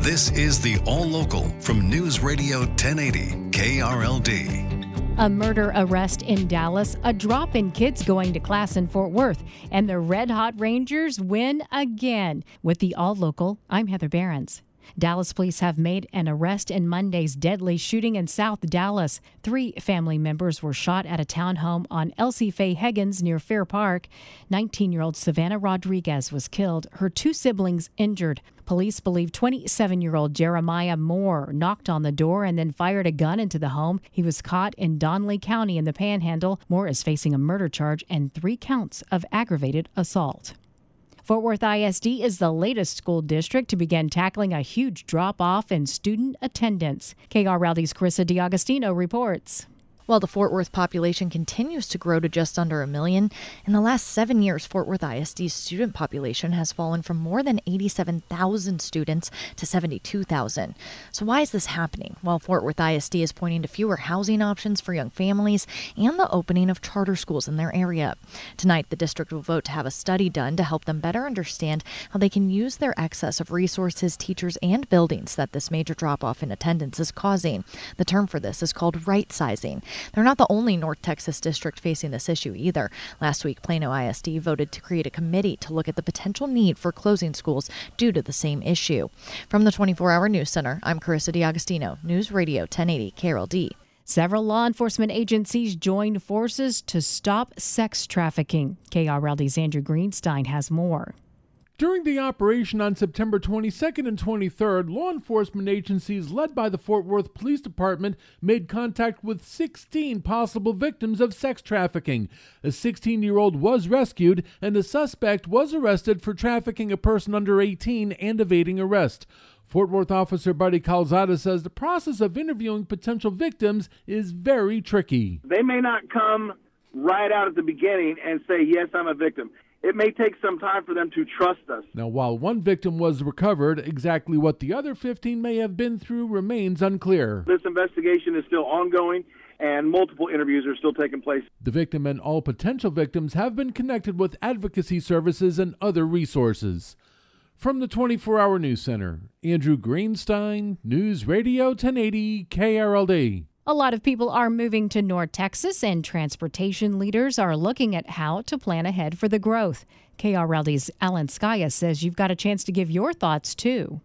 This is the All Local from News Radio 1080 KRLD. A murder arrest in Dallas, a drop in kids going to class in Fort Worth, and the Red Hot Rangers win again. With the All Local, I'm Heather Behrens. Dallas police have made an arrest in Monday's deadly shooting in South Dallas. Three family members were shot at a townhome on Elsie Faye Higgins near Fair Park. 19 year old Savannah Rodriguez was killed, her two siblings injured. Police believe 27 year old Jeremiah Moore knocked on the door and then fired a gun into the home. He was caught in Donley County in the Panhandle. Moore is facing a murder charge and three counts of aggravated assault. Fort Worth ISD is the latest school district to begin tackling a huge drop off in student attendance. KRLD's Carissa D'Agostino reports. While the Fort Worth population continues to grow to just under a million, in the last seven years, Fort Worth ISD's student population has fallen from more than 87,000 students to 72,000. So, why is this happening? Well, Fort Worth ISD is pointing to fewer housing options for young families and the opening of charter schools in their area. Tonight, the district will vote to have a study done to help them better understand how they can use their excess of resources, teachers, and buildings that this major drop off in attendance is causing. The term for this is called right sizing. They're not the only North Texas district facing this issue either. Last week, Plano ISD voted to create a committee to look at the potential need for closing schools due to the same issue. From the 24 Hour News Center, I'm Carissa D'Agostino, News Radio 1080 KRLD. Several law enforcement agencies joined forces to stop sex trafficking. KRLD's Andrew Greenstein has more. During the operation on September 22nd and 23rd, law enforcement agencies led by the Fort Worth Police Department made contact with 16 possible victims of sex trafficking. A 16 year old was rescued, and the suspect was arrested for trafficking a person under 18 and evading arrest. Fort Worth officer Buddy Calzada says the process of interviewing potential victims is very tricky. They may not come right out at the beginning and say, Yes, I'm a victim it may take some time for them to trust us. Now, while one victim was recovered, exactly what the other 15 may have been through remains unclear. This investigation is still ongoing and multiple interviews are still taking place. The victim and all potential victims have been connected with advocacy services and other resources. From the 24 Hour News Center, Andrew Greenstein, News Radio 1080 KRLD. A lot of people are moving to North Texas, and transportation leaders are looking at how to plan ahead for the growth. KRLD's Alan Scaia says you've got a chance to give your thoughts too.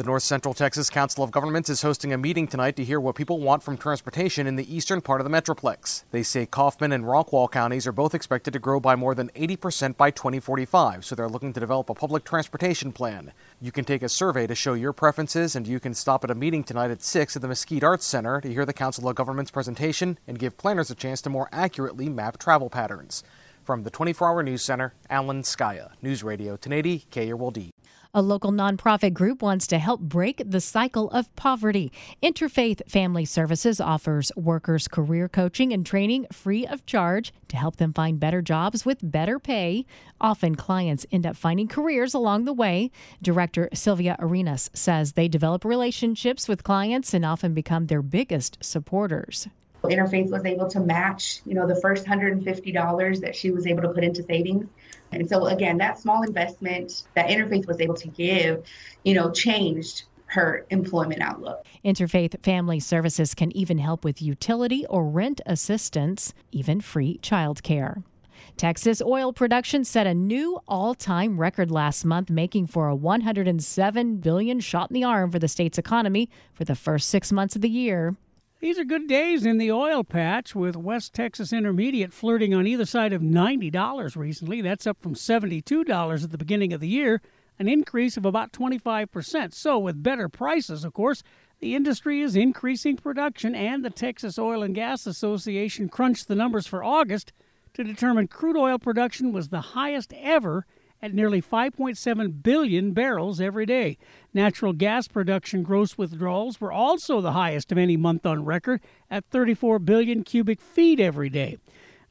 The North Central Texas Council of Governments is hosting a meeting tonight to hear what people want from transportation in the eastern part of the Metroplex. They say Kaufman and Rockwall counties are both expected to grow by more than 80% by 2045, so they're looking to develop a public transportation plan. You can take a survey to show your preferences, and you can stop at a meeting tonight at 6 at the Mesquite Arts Center to hear the Council of Governments presentation and give planners a chance to more accurately map travel patterns. From the 24 Hour News Center, Alan Scaia, News Radio 1080 KRLD. A local nonprofit group wants to help break the cycle of poverty. Interfaith Family Services offers workers career coaching and training free of charge to help them find better jobs with better pay. Often clients end up finding careers along the way. Director Sylvia Arenas says they develop relationships with clients and often become their biggest supporters. Interfaith was able to match, you know, the first $150 that she was able to put into savings. And so again, that small investment that Interfaith was able to give, you know, changed her employment outlook. Interfaith Family Services can even help with utility or rent assistance, even free childcare. Texas oil production set a new all-time record last month, making for a 107 billion shot in the arm for the state's economy for the first 6 months of the year. These are good days in the oil patch with West Texas Intermediate flirting on either side of $90 recently. That's up from $72 at the beginning of the year, an increase of about 25%. So, with better prices, of course, the industry is increasing production, and the Texas Oil and Gas Association crunched the numbers for August to determine crude oil production was the highest ever at nearly 5.7 billion barrels every day. Natural gas production gross withdrawals were also the highest of any month on record at 34 billion cubic feet every day.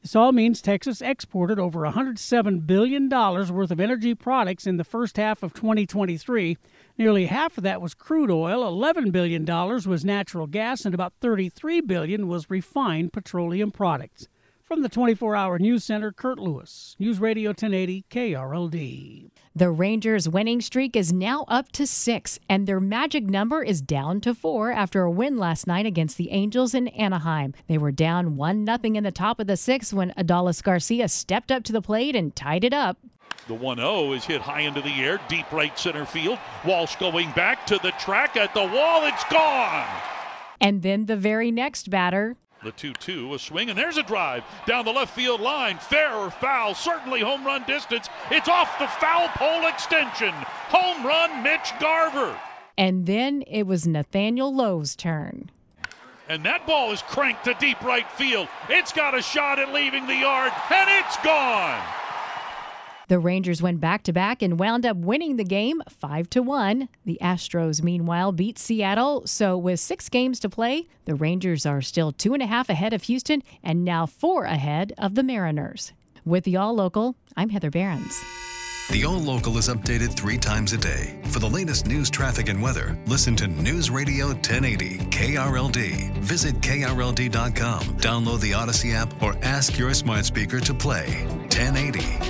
This all means Texas exported over $107 billion worth of energy products in the first half of 2023. Nearly half of that was crude oil, $11 billion was natural gas, and about $33 billion was refined petroleum products. From the 24 hour news center, Kurt Lewis, News Radio 1080 KRLD. The Rangers' winning streak is now up to six, and their magic number is down to four after a win last night against the Angels in Anaheim. They were down 1 0 in the top of the sixth when Adolis Garcia stepped up to the plate and tied it up. The 1 0 is hit high into the air, deep right center field. Walsh going back to the track at the wall. It's gone. And then the very next batter, the 2 2, a swing, and there's a drive down the left field line. Fair or foul, certainly home run distance. It's off the foul pole extension. Home run, Mitch Garver. And then it was Nathaniel Lowe's turn. And that ball is cranked to deep right field. It's got a shot at leaving the yard, and it's gone. The Rangers went back to back and wound up winning the game 5 to 1. The Astros, meanwhile, beat Seattle. So, with six games to play, the Rangers are still two and a half ahead of Houston and now four ahead of the Mariners. With the All Local, I'm Heather Behrens. The All Local is updated three times a day. For the latest news, traffic, and weather, listen to News Radio 1080 KRLD. Visit KRLD.com, download the Audacy app, or ask your smart speaker to play 1080